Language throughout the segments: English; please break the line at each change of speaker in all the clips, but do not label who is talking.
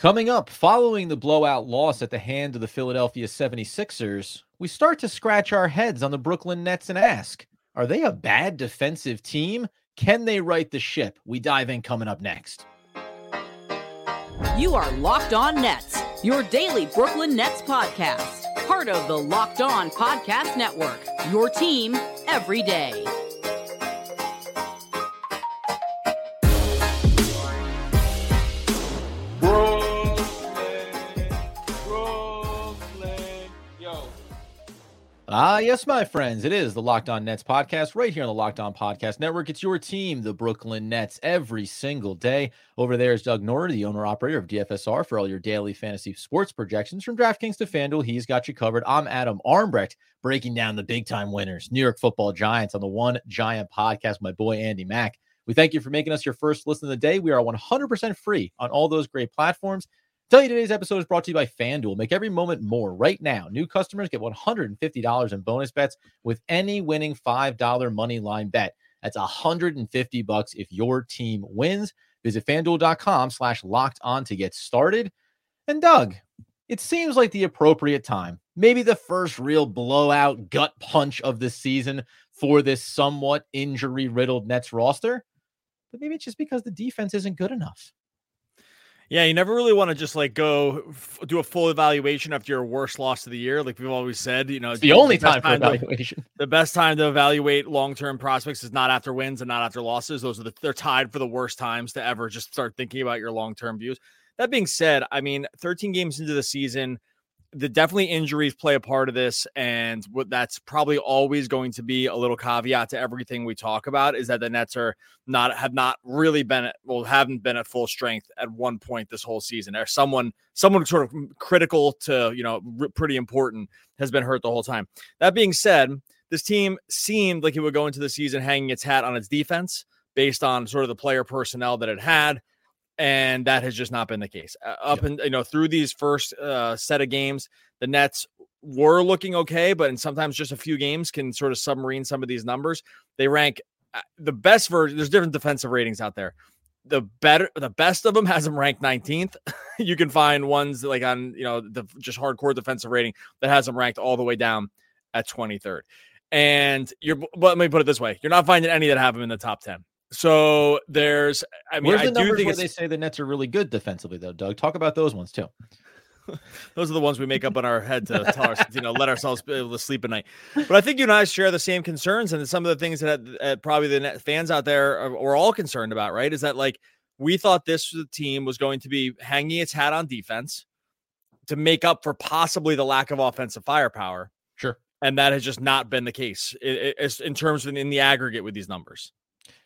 Coming up, following the blowout loss at the hand of the Philadelphia 76ers, we start to scratch our heads on the Brooklyn Nets and ask, are they a bad defensive team? Can they right the ship? We dive in coming up next.
You are Locked On Nets, your daily Brooklyn Nets podcast, part of the Locked On Podcast Network, your team every day.
Ah, yes, my friends. It is the Locked On Nets podcast right here on the Locked On Podcast Network. It's your team, the Brooklyn Nets, every single day. Over there is Doug Norrie, the owner operator of DFSR for all your daily fantasy sports projections from DraftKings to FanDuel. He's got you covered. I'm Adam Armbrecht, breaking down the big time winners, New York Football Giants, on the One Giant podcast. My boy Andy Mack. We thank you for making us your first listen of the day. We are 100% free on all those great platforms. Tell you today's episode is brought to you by FanDuel. Make every moment more right now. New customers get $150 in bonus bets with any winning $5 money line bet. That's 150 bucks if your team wins. Visit fanduel.com slash locked on to get started. And Doug, it seems like the appropriate time, maybe the first real blowout gut punch of the season for this somewhat injury riddled Nets roster. But maybe it's just because the defense isn't good enough.
Yeah, you never really want to just like go f- do a full evaluation after your worst loss of the year. Like we've always said, you know,
it's the only the time for evaluation.
To, the best time to evaluate long term prospects is not after wins and not after losses. Those are the they're tied for the worst times to ever just start thinking about your long term views. That being said, I mean, 13 games into the season, the definitely injuries play a part of this, and what that's probably always going to be a little caveat to everything we talk about is that the Nets are not have not really been well haven't been at full strength at one point this whole season. Or someone someone sort of critical to you know r- pretty important has been hurt the whole time. That being said, this team seemed like it would go into the season hanging its hat on its defense based on sort of the player personnel that it had and that has just not been the case. Uh, up and you know through these first uh, set of games, the Nets were looking okay, but and sometimes just a few games can sort of submarine some of these numbers. They rank uh, the best version. There's different defensive ratings out there. The better, the best of them has them ranked 19th. you can find ones like on you know the just hardcore defensive rating that has them ranked all the way down at 23rd. And you're, but let me put it this way: you're not finding any that have them in the top 10. So there's, I mean,
Where's the
I
numbers
do think
where they say the Nets are really good defensively, though, Doug? Talk about those ones too.
Those are the ones we make up in our head to tell us, you know, let ourselves be able to sleep at night. But I think you and I share the same concerns, and some of the things that uh, probably the net fans out there are, are all concerned about, right? Is that like we thought this team was going to be hanging its hat on defense to make up for possibly the lack of offensive firepower.
Sure,
and that has just not been the case in terms of in the aggregate with these numbers.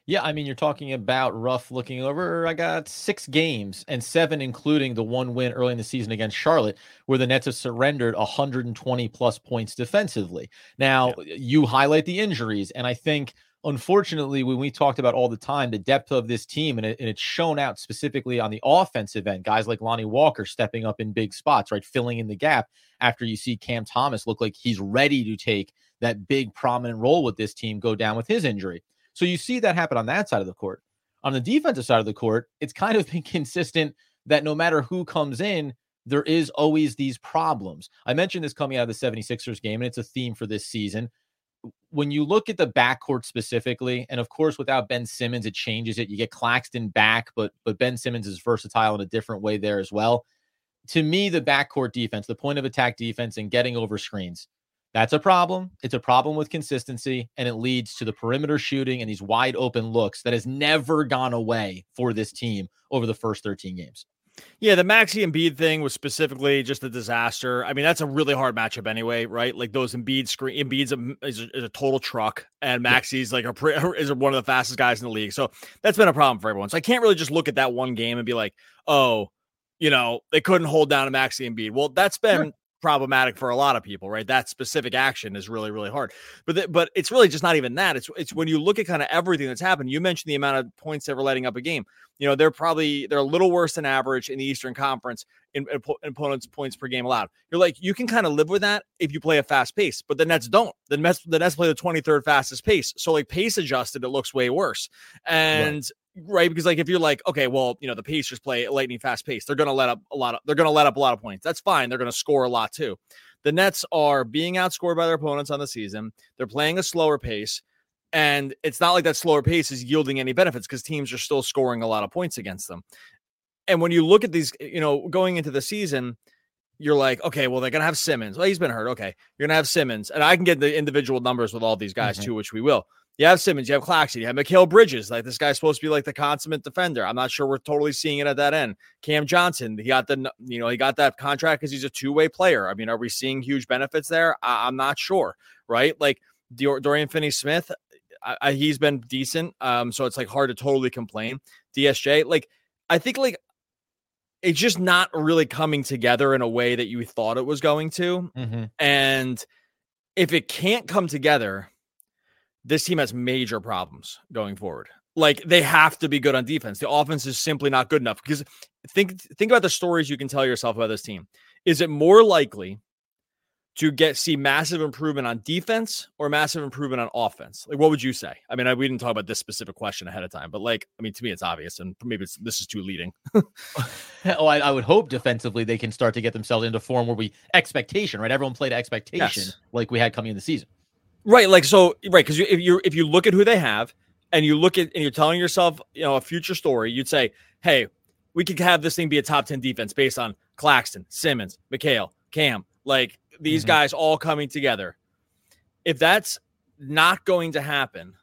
Yeah, I mean, you're talking about rough looking over. I got six games and seven, including the one win early in the season against Charlotte, where the Nets have surrendered 120 plus points defensively. Now, yeah. you highlight the injuries, and I think, unfortunately, when we talked about all the time the depth of this team, and, it, and it's shown out specifically on the offensive end, guys like Lonnie Walker stepping up in big spots, right, filling in the gap after you see Cam Thomas look like he's ready to take that big prominent role with this team go down with his injury. So you see that happen on that side of the court. On the defensive side of the court, it's kind of been consistent that no matter who comes in, there is always these problems. I mentioned this coming out of the 76ers game, and it's a theme for this season. When you look at the backcourt specifically, and of course, without Ben Simmons, it changes it. You get Claxton back, but but Ben Simmons is versatile in a different way there as well. To me, the backcourt defense, the point of attack defense, and getting over screens that's a problem. It's a problem with consistency, and it leads to the perimeter shooting and these wide open looks that has never gone away for this team over the first 13 games.
Yeah, the Maxey Embiid thing was specifically just a disaster. I mean, that's a really hard matchup anyway, right? Like those Embiid screen, Embiid's a, is, a, is a total truck, and Maxey's like a is one of the fastest guys in the league. So that's been a problem for everyone. So I can't really just look at that one game and be like, oh, you know, they couldn't hold down a Maxey Embiid. Well, that's been sure problematic for a lot of people, right? That specific action is really, really hard. But th- but it's really just not even that. It's it's when you look at kind of everything that's happened. You mentioned the amount of points they were letting up a game. You know, they're probably they're a little worse than average in the Eastern Conference in, in, in opponents' points per game allowed. You're like you can kind of live with that if you play a fast pace, but the Nets don't. The Nets the Nets play the 23rd fastest pace, so like pace adjusted, it looks way worse. And right right? Because like if you're like, okay, well, you know, the Pacers play lightning fast pace, they're gonna let up a lot of they're gonna let up a lot of points. That's fine. They're gonna score a lot too. The Nets are being outscored by their opponents on the season. They're playing a slower pace. And it's not like that slower pace is yielding any benefits because teams are still scoring a lot of points against them. And when you look at these, you know, going into the season, you're like, okay, well, they're gonna have Simmons. Well, he's been hurt. Okay, you're gonna have Simmons, and I can get the individual numbers with all these guys mm-hmm. too, which we will. You have Simmons, you have Claxton, you have Mikal Bridges. Like this guy's supposed to be like the consummate defender. I'm not sure we're totally seeing it at that end. Cam Johnson, he got the you know he got that contract because he's a two way player. I mean, are we seeing huge benefits there? I, am not sure. Right, like Dorian Finney Smith, I, I, he's been decent. Um, so it's like hard to totally complain. DSJ, like I think like it's just not really coming together in a way that you thought it was going to. Mm-hmm. And if it can't come together, this team has major problems going forward. Like they have to be good on defense. The offense is simply not good enough. Because think think about the stories you can tell yourself about this team. Is it more likely to get see massive improvement on defense or massive improvement on offense? Like, what would you say? I mean, I, we didn't talk about this specific question ahead of time, but like, I mean, to me, it's obvious, and maybe it's, this is too leading.
oh, I, I, would hope defensively they can start to get themselves into form where we expectation, right? Everyone played expectation yes. like we had coming in the season,
right? Like, so right because if you if you look at who they have and you look at and you're telling yourself, you know, a future story, you'd say, hey, we could have this thing be a top ten defense based on Claxton, Simmons, Mikal, Cam, like these mm-hmm. guys all coming together. If that's not going to happen,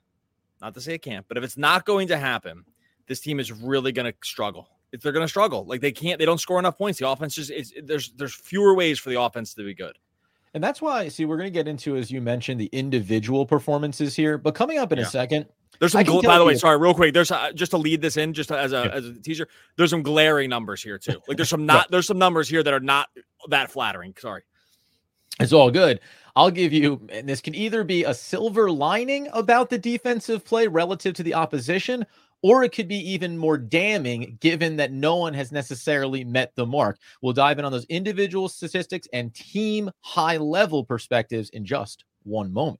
not to say it can't, but if it's not going to happen, this team is really going to struggle. If they're going to struggle, like they can't, they don't score enough points. The offense just is there's there's fewer ways for the offense to be good.
And that's why, see, we're going to get into, as you mentioned, the individual performances here. But coming up in yeah. a second,
there's some, gl- by the way, sorry, real quick. There's uh, just to lead this in, just as a yeah. as a teaser. There's some glaring numbers here too. Like there's some not there's some numbers here that are not that flattering. Sorry.
It's all good. I'll give you, and this can either be a silver lining about the defensive play relative to the opposition, or it could be even more damning given that no one has necessarily met the mark. We'll dive in on those individual statistics and team high level perspectives in just one moment.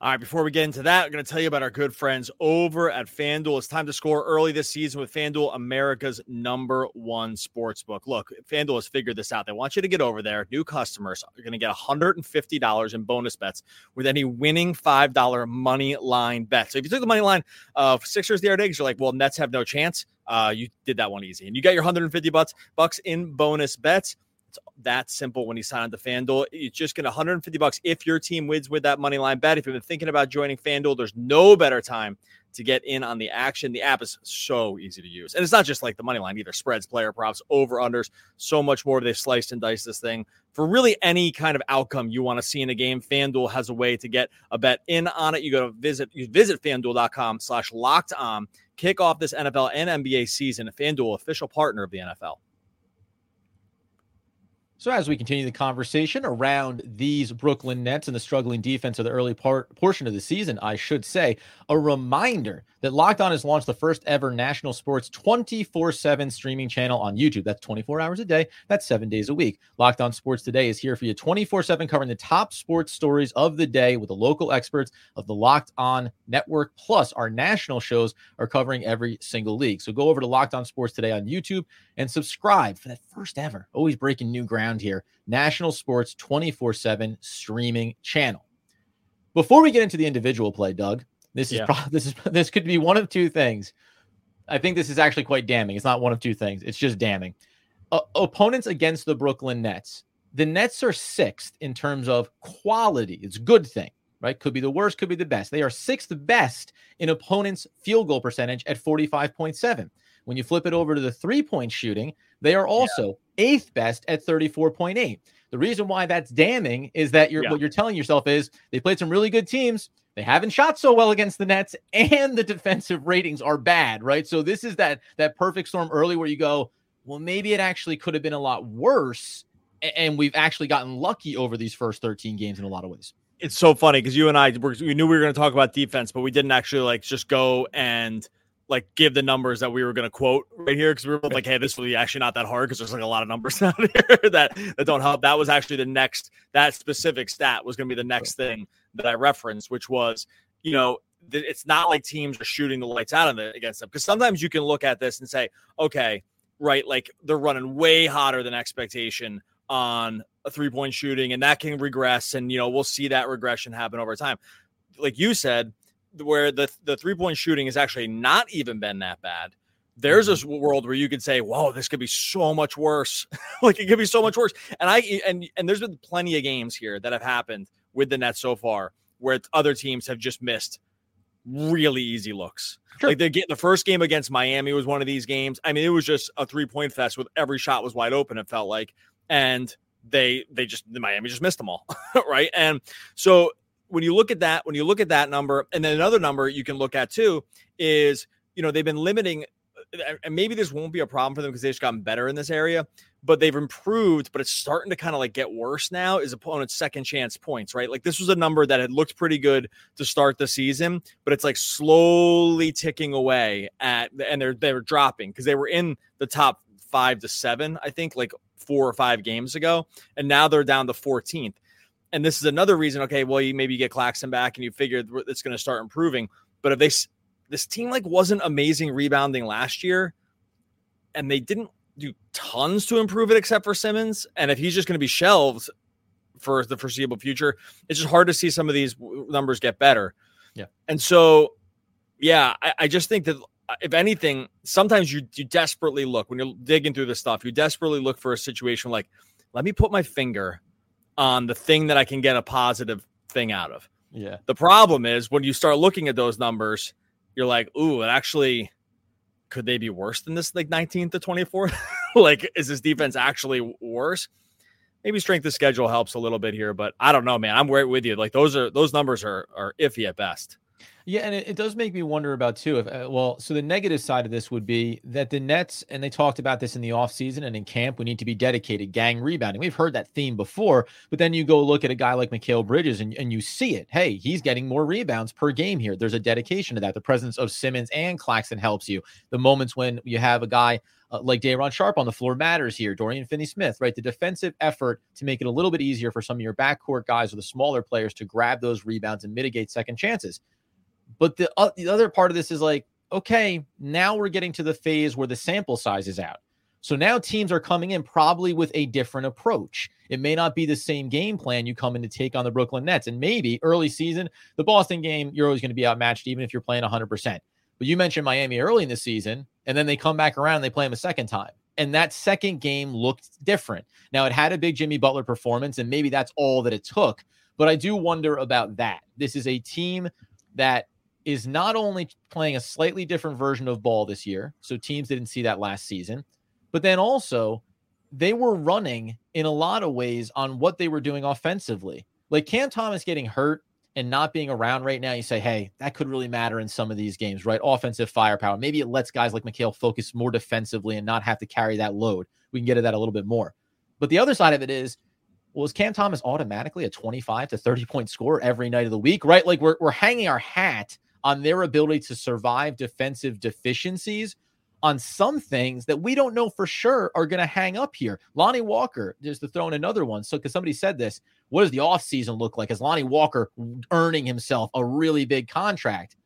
All right, before we get into that, I'm going to tell you about our good friends over at FanDuel. It's time to score early this season with FanDuel, America's number one sports book. Look, FanDuel has figured this out. They want you to get over there. New customers are going to get $150 in bonus bets with any winning $5 money line bet. So if you took the money line of Sixers the day, you're like, well, Nets have no chance. Uh, you did that one easy. And you got your 150 bucks, bucks in bonus bets. It's that simple when you sign on to FanDuel. It's just to 150 bucks if your team wins with that money line bet. If you've been thinking about joining FanDuel, there's no better time to get in on the action. The app is so easy to use. And it's not just like the money line either spreads, player props, over unders, so much more. They've sliced and diced this thing for really any kind of outcome you want to see in a game. FanDuel has a way to get a bet in on it. You go to visit, you visit fanduel.com slash locked on, kick off this NFL and NBA season. FanDuel, official partner of the NFL.
So, as we continue the conversation around these Brooklyn Nets and the struggling defense of the early part portion of the season, I should say, a reminder that Locked On has launched the first ever national sports 24 7 streaming channel on YouTube. That's 24 hours a day, that's seven days a week. Locked On Sports Today is here for you 24 7, covering the top sports stories of the day with the local experts of the Locked On Network. Plus, our national shows are covering every single league. So, go over to Locked On Sports Today on YouTube and subscribe for that first ever, always breaking new ground here, national sports 24 7 streaming channel. Before we get into the individual play, Doug, this is yeah. pro- this is this could be one of two things. I think this is actually quite damning. It's not one of two things. It's just damning. Uh, opponents against the Brooklyn Nets. The Nets are sixth in terms of quality. It's a good thing, right? Could be the worst, could be the best. They are sixth best in opponents' field goal percentage at 45.7. When you flip it over to the three point shooting, they are also yeah. eighth best at 34.8. The reason why that's damning is that you're yeah. what you're telling yourself is they played some really good teams. They haven't shot so well against the Nets, and the defensive ratings are bad, right? So this is that that perfect storm early where you go, well, maybe it actually could have been a lot worse, and we've actually gotten lucky over these first 13 games in a lot of ways.
It's so funny because you and I we knew we were going to talk about defense, but we didn't actually like just go and like give the numbers that we were going to quote right here because we were like, hey, this will be actually not that hard because there's like a lot of numbers out here that that don't help. That was actually the next that specific stat was going to be the next thing that I referenced, which was you know it's not like teams are shooting the lights out of it against them. Because sometimes you can look at this and say, okay, right, like they're running way hotter than expectation on a three point shooting, and that can regress. And, you know, we'll see that regression happen over time. Like you said, where the, the three point shooting has actually not even been that bad. There's this mm-hmm. world where you could say, "Whoa, this could be so much worse." like it could be so much worse. And I and and there's been plenty of games here that have happened with the Nets so far where other teams have just missed really easy looks. Sure. Like they get the first game against Miami was one of these games. I mean, it was just a three point fest with every shot was wide open. It felt like, and they they just the Miami just missed them all, right? And so when you look at that, when you look at that number, and then another number you can look at too is you know they've been limiting, and maybe this won't be a problem for them because they've just gotten better in this area but they've improved, but it's starting to kind of like get worse now is opponent's second chance points, right? Like this was a number that had looked pretty good to start the season, but it's like slowly ticking away at and they're they're dropping because they were in the top five to seven, I think, like four or five games ago, and now they're down to 14th. And this is another reason, okay, well, you maybe get Claxton back and you figure it's going to start improving. But if they this team like wasn't amazing rebounding last year, and they didn't do tons to improve it except for Simmons. And if he's just going to be shelved for the foreseeable future, it's just hard to see some of these numbers get better.
Yeah.
And so, yeah, I, I just think that Uh, if anything, sometimes you you desperately look when you're digging through this stuff, you desperately look for a situation like, let me put my finger on the thing that I can get a positive thing out of.
Yeah.
The problem is when you start looking at those numbers, you're like, ooh, it actually could they be worse than this like 19th to 24th? like, is this defense actually worse? Maybe strength of schedule helps a little bit here, but I don't know, man. I'm right with you. Like those are those numbers are are iffy at best.
Yeah, and it, it, does make me wonder about too. If uh, well, so the negative side of this would be that the Nets, and they talked about this in the offseason and in camp, we need to be dedicated gang rebounding. We've heard that theme before, but then you go look at a guy like Mikal Bridges and, and you see it. Hey, he's getting more rebounds per game here. There's a dedication to that. The presence of Simmons and Claxton helps you. The moments when you have a guy uh, like Day'Ron Sharpe on the floor matters here. Dorian Finney Smith, right? The defensive effort to make it a little bit easier for some of your backcourt guys or the smaller players to grab those rebounds and mitigate second chances. But the, uh, the other part of this is like, okay, now we're getting to the phase where the sample size is out. So now teams are coming in probably with a different approach. It may not be the same game plan you come in to take on the Brooklyn Nets. And maybe early season, the Boston game, you're always going to be outmatched, even if you're playing 100%. But you mentioned Miami early in the season, and then they come back around and they play them a second time. And that second game looked different. Now, it had a big Jimmy Butler performance, and maybe that's all that it took. But I do wonder about that. This is a team that is not only playing a slightly different version of ball this year, so teams didn't see that last season, but then also they were running in a lot of ways on what they were doing offensively. Like Cam Thomas getting hurt and not being around right now, you say, hey, that could really matter in some of these games, right? Offensive firepower. Maybe it lets guys like Mikal focus more defensively and not have to carry that load. We can get to that a little bit more. But the other side of it is, well, is Cam Thomas automatically a 25 to 30 point scorer every night of the week, right? Like we're, we're hanging our hat on their ability to survive defensive deficiencies on some things that we don't know for sure are going to hang up here. Lonnie Walker, just to throw in another one. So, because somebody said this, what does the offseason look like? Is Lonnie Walker earning himself a really big contract?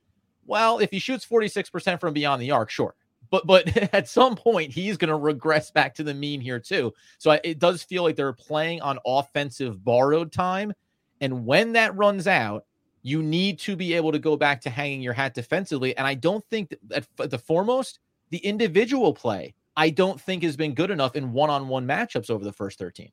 Well, if he shoots 46% from beyond the arc, sure. But but at some point he's going to regress back to the mean here too. So it does feel like they're playing on offensive borrowed time, and when that runs out, you need to be able to go back to hanging your hat defensively. And I don't think that at the foremost, the individual play, I don't think has been good enough in one on one matchups over the first 13.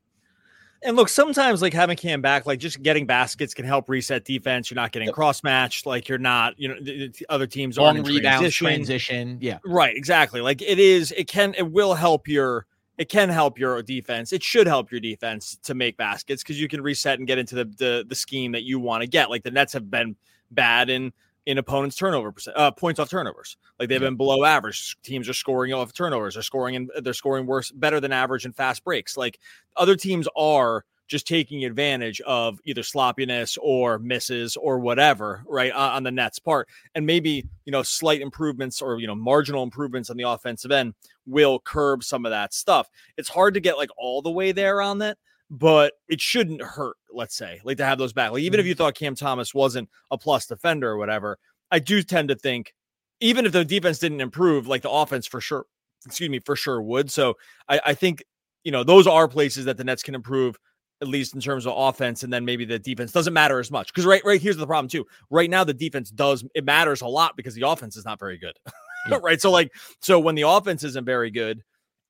And look, sometimes like having Cam back, like just getting baskets can help reset defense. You're not getting cross matched, like you're not, you know, the, the other teams
are
in
rebound transition. transition. Yeah,
right, exactly. Like it is, it can, it will help your it can help your defense. It should help your defense to make baskets because you can reset and get into the, the, the scheme that you want to get. Like the Nets have been bad in in opponents' turnover uh, points off turnovers. Like they've been below average. Teams are scoring off turnovers. They're scoring and they're scoring worse, better than average in fast breaks. Like other teams are just taking advantage of either sloppiness or misses or whatever, right, on the Nets' part. And maybe, you know, slight improvements or, you know, marginal improvements on the offensive end will curb some of that stuff. It's hard to get like all the way there on that, but it shouldn't hurt, let's say, like to have those back. Like, even if mm-hmm. you thought Cam Thomas wasn't a plus defender or whatever, I do tend to think, even if the defense didn't improve, like the offense for sure, excuse me, for sure would. So I, I think, you know, those are places that the Nets can improve at least in terms of offense, and then maybe the defense doesn't matter as much. Because right, right here's the problem too. Right now, the defense does it matters a lot because the offense is not very good. Yeah. right. So like, so when the offense isn't very good,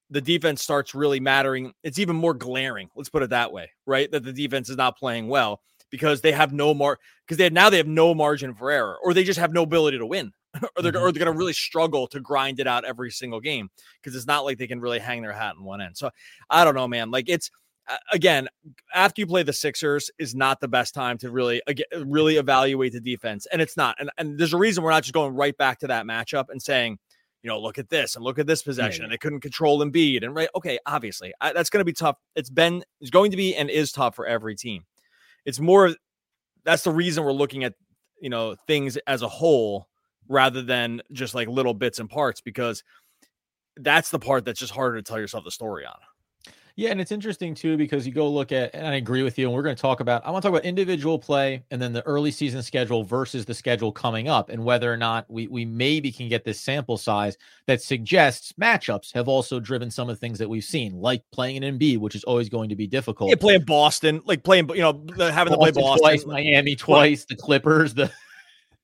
the defense starts really mattering. It's even more glaring. Let's put it that way, right? That the defense is not playing well because they have no mar because they now they have no margin for error, or they just have no ability to win, or they're, mm-hmm. or they're going to really struggle to grind it out every single game because it's not like they can really hang their hat in one end. So I don't know, man. Like it's again, after you play the Sixers is not the best time to really really evaluate the defense, and it's not. And, and there's a reason we're not just going right back to that matchup and saying, you know, look at this and look at this possession, yeah. and they couldn't control Embiid, and right, okay, obviously I, that's going to be tough. It's been, it's going to be, and is tough for every team. It's more. That's the reason we're looking at you know things as a whole rather than just like little bits and parts because that's the part that's just harder to tell yourself the story on.
Yeah, and it's interesting too because you go look at, and I agree with you. And we're going to talk about, I want to talk about individual play and then the early season schedule versus the schedule coming up, and whether or not we we maybe can get this sample size that suggests matchups have also driven some of the things that we've seen, like playing an Embiid, which is always going to be difficult.
Yeah, playing Boston, like playing, you know, having Boston to play Boston
twice, Miami twice, the Clippers, the.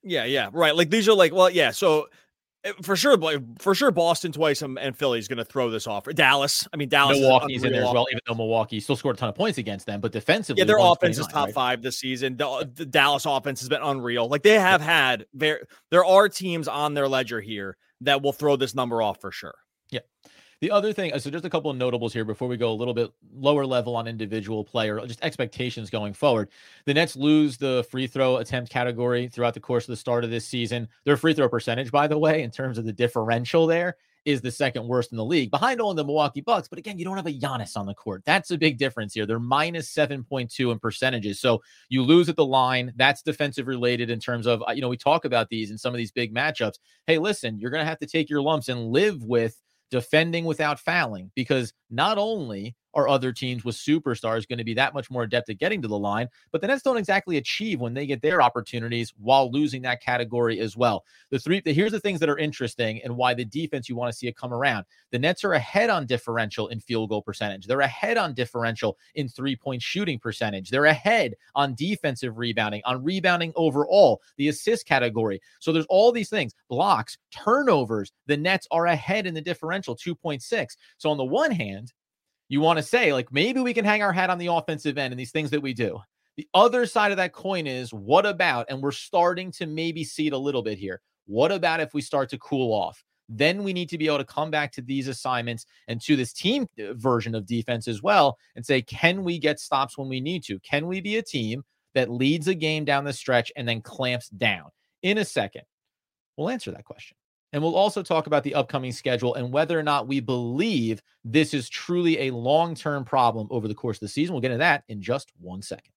Yeah, yeah, right. Like these are like, well, yeah. So Eh, for sure, for sure, Boston twice um, and, and Philly is going to throw this off. Dallas, I mean, Dallas,
Milwaukee's in there as well. Even though Milwaukee still scored a ton of points against them, but defensively,
yeah, their offense is top right? five this season. The, the, Dallas offense has been unreal. Like they have had there, there are teams on their ledger here that will throw this number off for sure.
Yeah. The other thing, so just a couple of notables here before we go a little bit lower level on individual player, just expectations going forward. The Nets lose the free throw attempt category throughout the course of the start of this season. Their free throw percentage, by the way, in terms of the differential there, is the second worst in the league, behind only the Milwaukee Bucks. But again, you don't have a Giannis on the court. That's a big difference here. They're minus 7.2 in percentages. So you lose at the line. That's defensive related in terms of, uh, you know, we talk about these in some of these big matchups. Hey, listen, you're going to have to take your lumps and live with defending without fouling because not only are other teams with superstars going to be that much more adept at getting to the line, but the Nets don't exactly achieve when they get their opportunities while losing that category as well. The three the, here's the things that are interesting and why the defense you want to see it come around. The Nets are ahead on differential in field goal percentage. They're ahead on differential in three-point shooting percentage. They're ahead on defensive rebounding, on rebounding overall, the assist category. So there's all these things, blocks, turnovers. The Nets are ahead in the differential 2.6. So on the one hand, you want to say, like, maybe we can hang our hat on the offensive end and these things that we do. The other side of that coin is what about, and we're starting to maybe see it a little bit here. What about if we start to cool off? Then we need to be able to come back to these assignments and to this team uh, version of defense as well and say, can we get stops when we need to? Can we be a team that leads a game down the stretch and then clamps down? In a second, we'll answer that question. And we'll also talk about the upcoming schedule and whether or not we believe this is truly a long term problem over the course of the season. We'll get into that in just one second.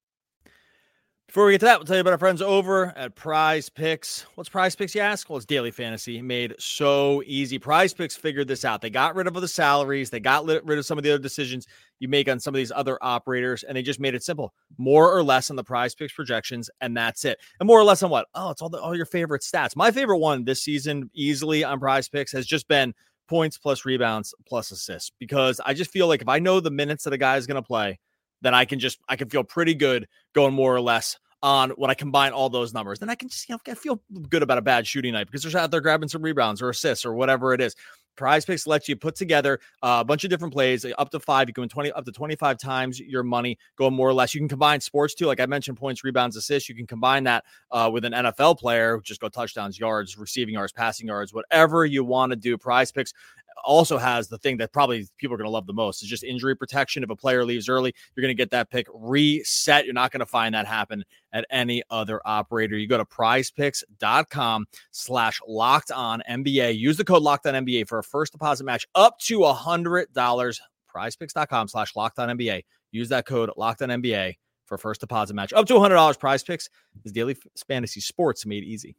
Before we get to that, we'll tell you about our friends over at Prize Picks. What's Prize Picks, you ask? Well, it's daily fantasy made so easy. Prize Picks figured this out. They got rid of the salaries, they got rid of some of the other decisions you make on some of these other operators, and they just made it simple more or less on the Prize Picks projections, and that's it. And more or less on what? Oh, it's all, the, all your favorite stats. My favorite one this season, easily on Prize Picks, has just been points plus rebounds plus assists because I just feel like if I know the minutes that a guy is going to play, then I can just I can feel pretty good going more or less on when I combine all those numbers. Then I can just you know, feel good about a bad shooting night because they're out there grabbing some rebounds or assists or whatever it is. Prize Picks lets you put together a bunch of different plays, up to five. You can win 20 up to 25 times your money, going more or less. You can combine sports too, like I mentioned, points, rebounds, assists. You can combine that uh, with an NFL player, just go touchdowns, yards, receiving yards, passing yards, whatever you want to do. Prize Picks also has the thing that probably people are going to love the most is just injury protection. If a player leaves early, you're going to get that pick reset. You're not going to find that happen at any other operator. You go to prizepicks.com slash locked on NBA. Use the code locked on NBA for a first deposit match up to a hundred dollars. Prizepicks.com slash locked on NBA. Use that code locked on NBA for first deposit match up to a $100 prize picks is daily fantasy sports made easy.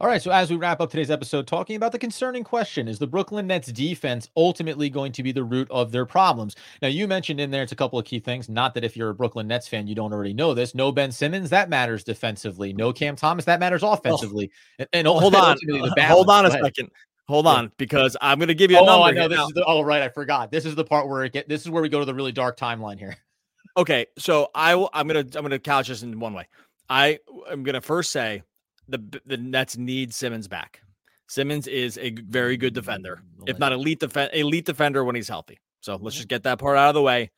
All right, so as we wrap up today's episode, talking about the concerning question is the Brooklyn Nets defense ultimately going to be the root of their problems? Now, you mentioned in there it's a couple of key things. Not that if you're a Brooklyn Nets fan, you don't already know this. No Ben Simmons, that matters defensively. No Cam Thomas, that matters offensively.
Oh. And, and, hold on, hold on a second. Hold on, because I'm going to give you a
oh,
number.
I know this now. is the, oh right, I forgot. This is the part where it get. This is where we go to the really dark timeline here.
Okay, so I will. I'm gonna. I'm gonna couch this in one way. I am gonna first say the the Nets need Simmons back. Simmons is a very good defender, mm, if not elite def- elite defender when he's healthy. So let's just get that part out of the way.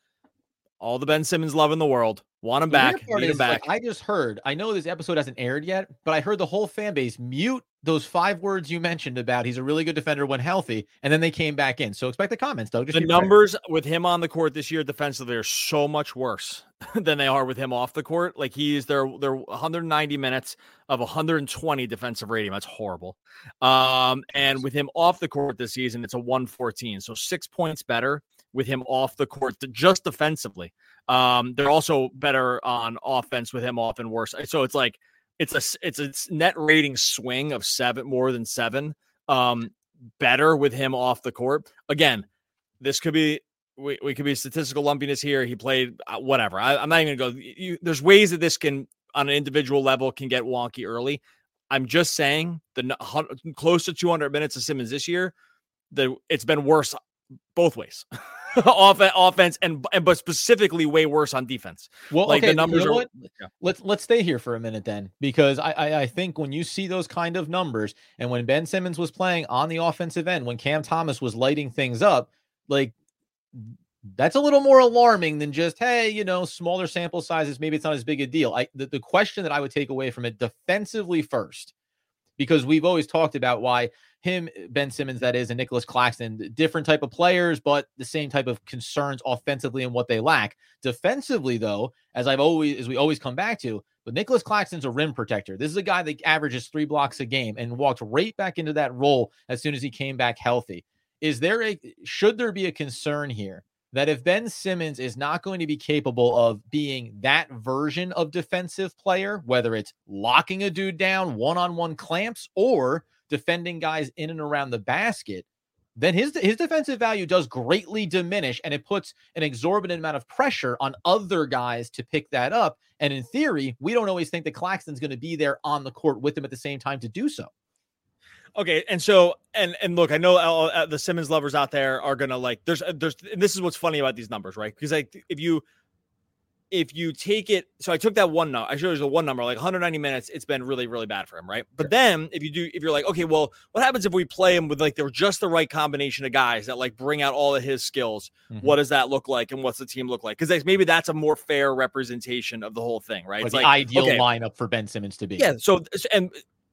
All the Ben Simmons love in the world. Want him the back. Need him back.
Like, I just heard. I know this episode hasn't aired yet, but I heard the whole fan base mute those five words you mentioned about he's a really good defender when healthy, and then they came back in. So expect the comments, though.
Just the numbers with him on the court this year defensively are so much worse than they are with him off the court. Like he's their their 190 minutes of 120 defensive rating. That's horrible. Um, and with him off the court this season, it's a 114, so six points better with him off the court just defensively. Um, they're also better on offense with him off and worse. So it's like it's a it's a net rating swing of seven more than seven. Um, better with him off the court. Again, this could be we, we could be statistical lumpiness here. He played uh, whatever. I, am not even gonna go. You, there's ways that this can on an individual level can get wonky early. I'm just saying the close to 200 minutes of Simmons this year, the it's been worse both ways. off offense and, and but specifically way worse on defense.
Well, like okay, the numbers you know are. Yeah. Let's let's stay here for a minute then, because I, I I think when you see those kind of numbers, and when Ben Simmons was playing on the offensive end, when Cam Thomas was lighting things up, like that's a little more alarming than just hey you know smaller sample sizes maybe it's not as big a deal i the, the question that i would take away from it defensively first because we've always talked about why him, Ben Simmons, that is, and Nicholas Claxton, different type of players, but the same type of concerns offensively and what they lack. Defensively, though, as I've always, as we always come back to, but Nicholas Claxton's a rim protector. This is a guy that averages three blocks a game and walked right back into that role as soon as he came back healthy. Is there a should there be a concern here that if Ben Simmons is not going to be capable of being that version of defensive player, whether it's locking a dude down, one on one clamps, or defending guys in and around the basket, then his his defensive value does greatly diminish and it puts an exorbitant amount of pressure on other guys to pick that up. And in theory, we don't always think that Claxton's going to be there on the court with him at the same time to do so.
Okay, and so and and look, I know uh, the Simmons lovers out there are gonna like. There's there's and this is what's funny about these numbers, right? Because like if you if you take it, so I took that one number, I showed you the one number, like 190 minutes, it's been really, really bad for him, right? But then if you do, if you're like, okay, well, what happens if we play him with like they're just the right combination of guys that like bring out all of his skills? Mm-hmm. What does that look like, and what's the team look like? Because maybe that's a more fair representation of the whole thing, right?
It's the like ideal okay, lineup for Ben Simmons to be.
Yeah. So and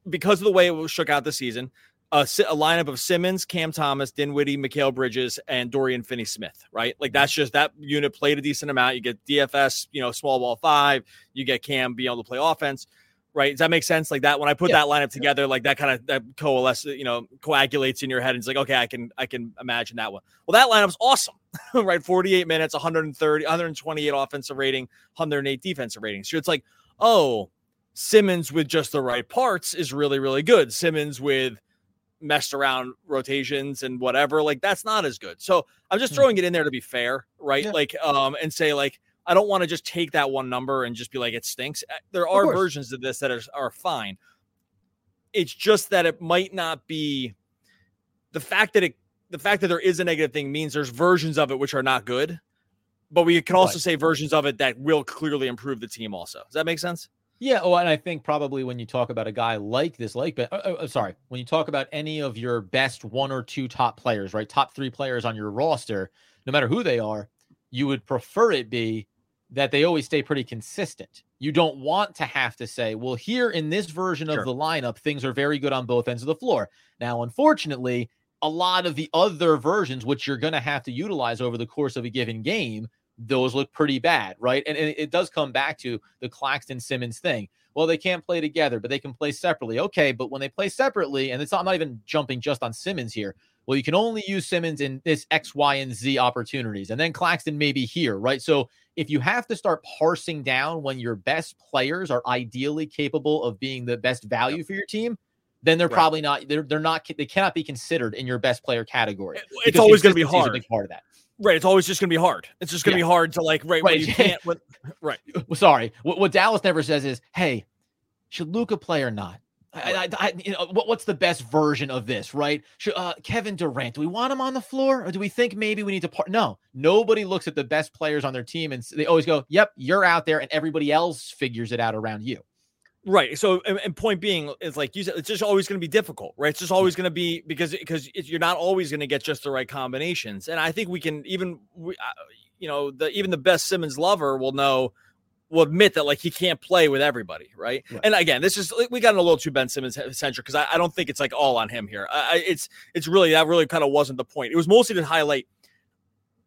because of the way it was shook out the season, a, a, lineup of Simmons, Cam Thomas, Dinwiddie, Mikal Bridges, and Dorian Finney Smith, right? Like that's just that unit played a decent amount. You get DFS, you know, small ball five, you get Cam being able to play offense, right? Does that make sense? Like that when I put yeah. that lineup together, like that kind of that coalesces, you know, coagulates in your head. And it's like, okay, I can I can imagine that one. Well, that lineup's awesome, right? 48 minutes, 130, 128 offensive rating, 108 defensive rating. So it's like, oh, Simmons with just the right parts is really, really good. Simmons with messed around rotations and whatever, like that's not as good. So I'm just hmm. throwing it in there to be fair, right? Yeah. Like, um, and say like I don't want to just take that one number and just be like it stinks. Uh, there are of versions of this that are are fine. It's just that it might not be the fact that it the fact that there is a negative thing means there's versions of it which are not good. But we can also right. say versions of it that will clearly improve the team also. Does that make sense?
Yeah, oh, and I think probably when you talk about a guy like this, like but uh, uh, sorry, when you talk about any of your best one or two top players, right, top three players on your roster, no matter who they are, you would prefer it be that they always stay pretty consistent. You don't want to have to say, well, here in this version of sure. the lineup, things are very good on both ends of the floor. Now, unfortunately, a lot of the other versions, which you're going to have to utilize over the course of a given game, those look pretty bad, right? And, and, it does come back to the Claxton Simmons thing. Well, they can't play together, but they can play separately. Okay, but when they play separately, and it's not, I'm not even jumping just on Simmons here. Well, you can only use Simmons in this X, Y, and Z opportunities, and then Claxton maybe here, right? So if you have to start parsing down when your best players are ideally capable of being the best value for your team, then they're right. probably not. They're they're not. They cannot be considered in your best player category.
It's always going to be hard.
a big part of that.
Right. It's always just going to be hard. It's just going to yeah. be hard to like, right. Right. you can't, when, right.
Sorry. What, what Dallas never says is, hey, should Luka play or not? I, I, you know, what, what's the best version of this, right? Should, uh, Kevin Durant, do we want him on the floor or do we think maybe we need to part? No, nobody looks at the best players on their team and they always go, yep, you're out there and everybody else figures it out around you.
Right. So, and, and, point being is like you said, it's just always going to be difficult, right? It's just always going to be because because you're not always going to get just the right combinations. And I think we can even, we, uh, you know, the even the best Simmons lover will know, will admit that like he can't play with everybody, right? right. And again, this is we got a little too Ben Simmons centric because I, I, don't think it's like all on him here. I, it's it's really that really kind of wasn't the point. It was mostly to highlight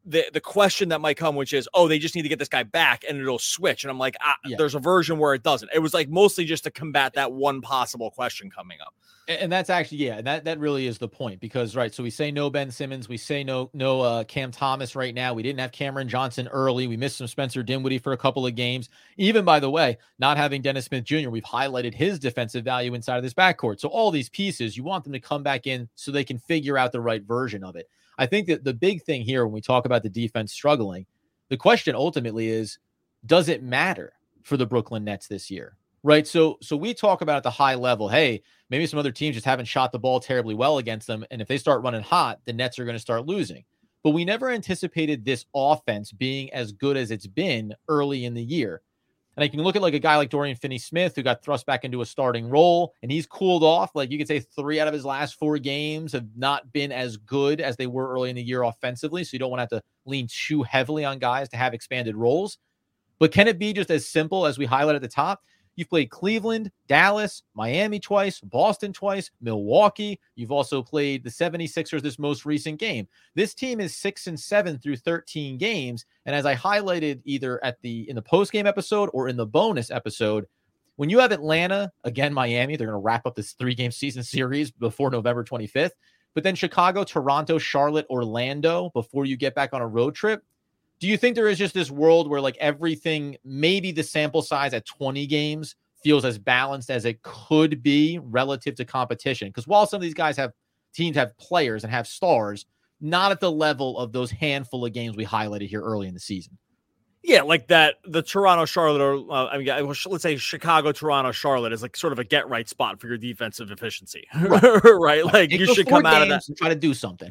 the the question that might come, which is, oh, they just need to get this guy back and it'll switch. And I'm like, ah, yeah. there's a version where it doesn't. It was like mostly just to combat that one possible question coming up.
And that's actually, yeah, that that really is the point because right. So we say no Ben Simmons, we say no no uh, Cam Thomas right now. We didn't have Cameron Johnson early. We missed some Spencer Dinwiddie for a couple of games. Even by the way, not having Dennis Smith Jr., we've highlighted his defensive value inside of this backcourt. So all these pieces, you want them to come back in so they can figure out the right version of it. I think that the big thing here when we talk about the defense struggling, the question ultimately is does it matter for the Brooklyn Nets this year? Right. So so we talk about at the high level, hey, maybe some other teams just haven't shot the ball terribly well against them. And if they start running hot, the Nets are going to start losing. But we never anticipated this offense being as good as it's been early in the year. And I can look at like a guy like Dorian Finney Smith who got thrust back into a starting role and he's cooled off. Like you could say three out of his last four games have not been as good as they were early in the year offensively. So you don't want to have to lean too heavily on guys to have expanded roles. But can it be just as simple as we highlight at the top? You've played Cleveland, Dallas, Miami twice, Boston twice, Milwaukee. You've also played the 76ers this most recent game. This team is 6 and 7 through 13 games, and as I highlighted either at the in the post-game episode or in the bonus episode, when you have Atlanta, again Miami, they're going to wrap up this three-game season series before November 25th. But then Chicago, Toronto, Charlotte, Orlando before you get back on a road trip do you think there is just this world where like everything maybe the sample size at 20 games feels as balanced as it could be relative to competition because while some of these guys have teams have players and have stars not at the level of those handful of games we highlighted here early in the season
yeah, like that. The Toronto Charlotte, or uh, I mean, let's say Chicago Toronto Charlotte is like sort of a get right spot for your defensive efficiency, right? right? Like you should come out of that
and try to do something.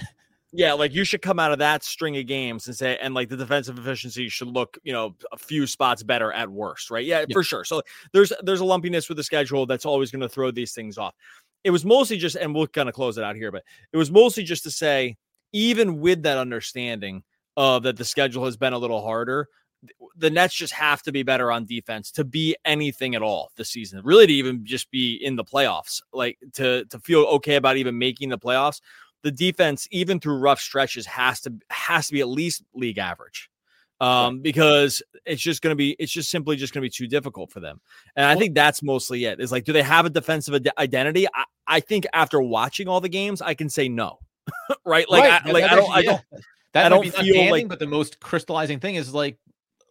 Yeah, like you should come out of that string of games and say, and like the defensive efficiency should look, you know, a few spots better at worst, right? Yeah, yeah. for sure. So there's there's a lumpiness with the schedule that's always going to throw these things off. It was mostly just, and we'll kind of close it out here, but it was mostly just to say, even with that understanding of that the schedule has been a little harder, the Nets just have to be better on defense to be anything at all this season. Really, to even just be in the playoffs, like to to feel okay about even making the playoffs the defense, even through rough stretches, has to has to be at least league average. Um, right. because it's just going to be, it's just simply just going to be too difficult for them. And I think that's mostly it. Is like, do they have a defensive ad- identity? I, I, think after watching all the games, I can say no. right? Like, right. I, like I don't, I don't,
that I don't feel like. But the most crystallizing thing is like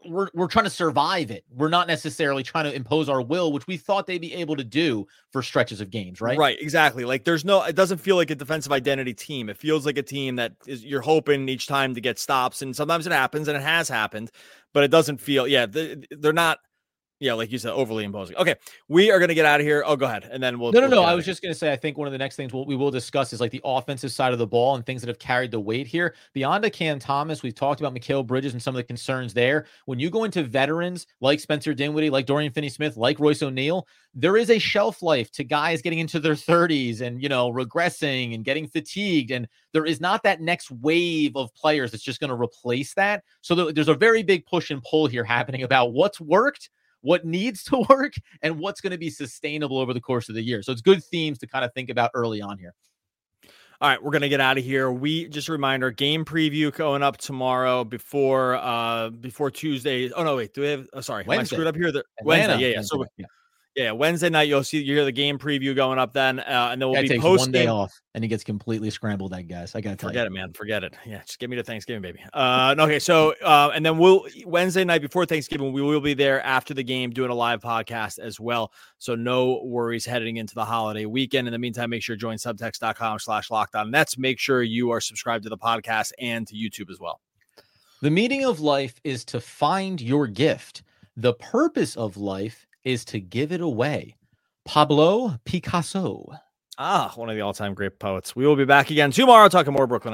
we're we're trying to survive it. We're not necessarily trying to impose our will, which we thought they'd be able to do for stretches of games, right?
Right, exactly. Like there's no it doesn't feel like a defensive identity team. It feels like a team that is you're hoping each time to get stops and sometimes it happens and it has happened, but it doesn't feel yeah, they're not yeah, like you said, overly imposing. Okay, we are going to get out of here. Oh, go ahead, and then we'll.
No, no,
we'll
no. I was just going to say, I think one of the next things we'll, we will discuss is like the offensive side of the ball and things that have carried the weight here. Beyond a Cam Thomas, we've talked about Mikal Bridges and some of the concerns there. When you go into veterans like Spencer Dinwiddie, like Dorian Finney-Smith, like Royce O'Neale, there is a shelf life to guys getting into their 30s and you know regressing and getting fatigued, and there is not that next wave of players that's just going to replace that. So there's a very big push and pull here happening about what's worked what needs to work and what's going to be sustainable over the course of the year. So it's good themes to kind of think about early on here.
All right, we're gonna get out of here. We just a reminder, game preview going up tomorrow before uh before Tuesday. Oh no, wait, do we have? Oh, sorry, Wednesday. am I screwed up here? The, Wednesday, yeah, yeah. So yeah. Yeah, Wednesday night you'll see you hear the game preview going up then, uh, and then we'll be
takes
post
one day off and he gets completely scrambled. That guys, I gotta tell
Forget
you.
it, man. Forget it. Yeah, just give me to Thanksgiving, baby. Uh, okay. So, uh, and then we'll Wednesday night before Thanksgiving, we will be there after the game doing a live podcast as well. So, no worries heading into the holiday weekend. In the meantime, make sure to join subtext.com slash lockdown nets. Make sure you are subscribed to the podcast and to YouTube as well.
The meaning of life is to find your gift. The purpose of life is to give it away. Pablo Picasso.
Ah, one of the all time great poets. We will be back again tomorrow talking more Brooklyn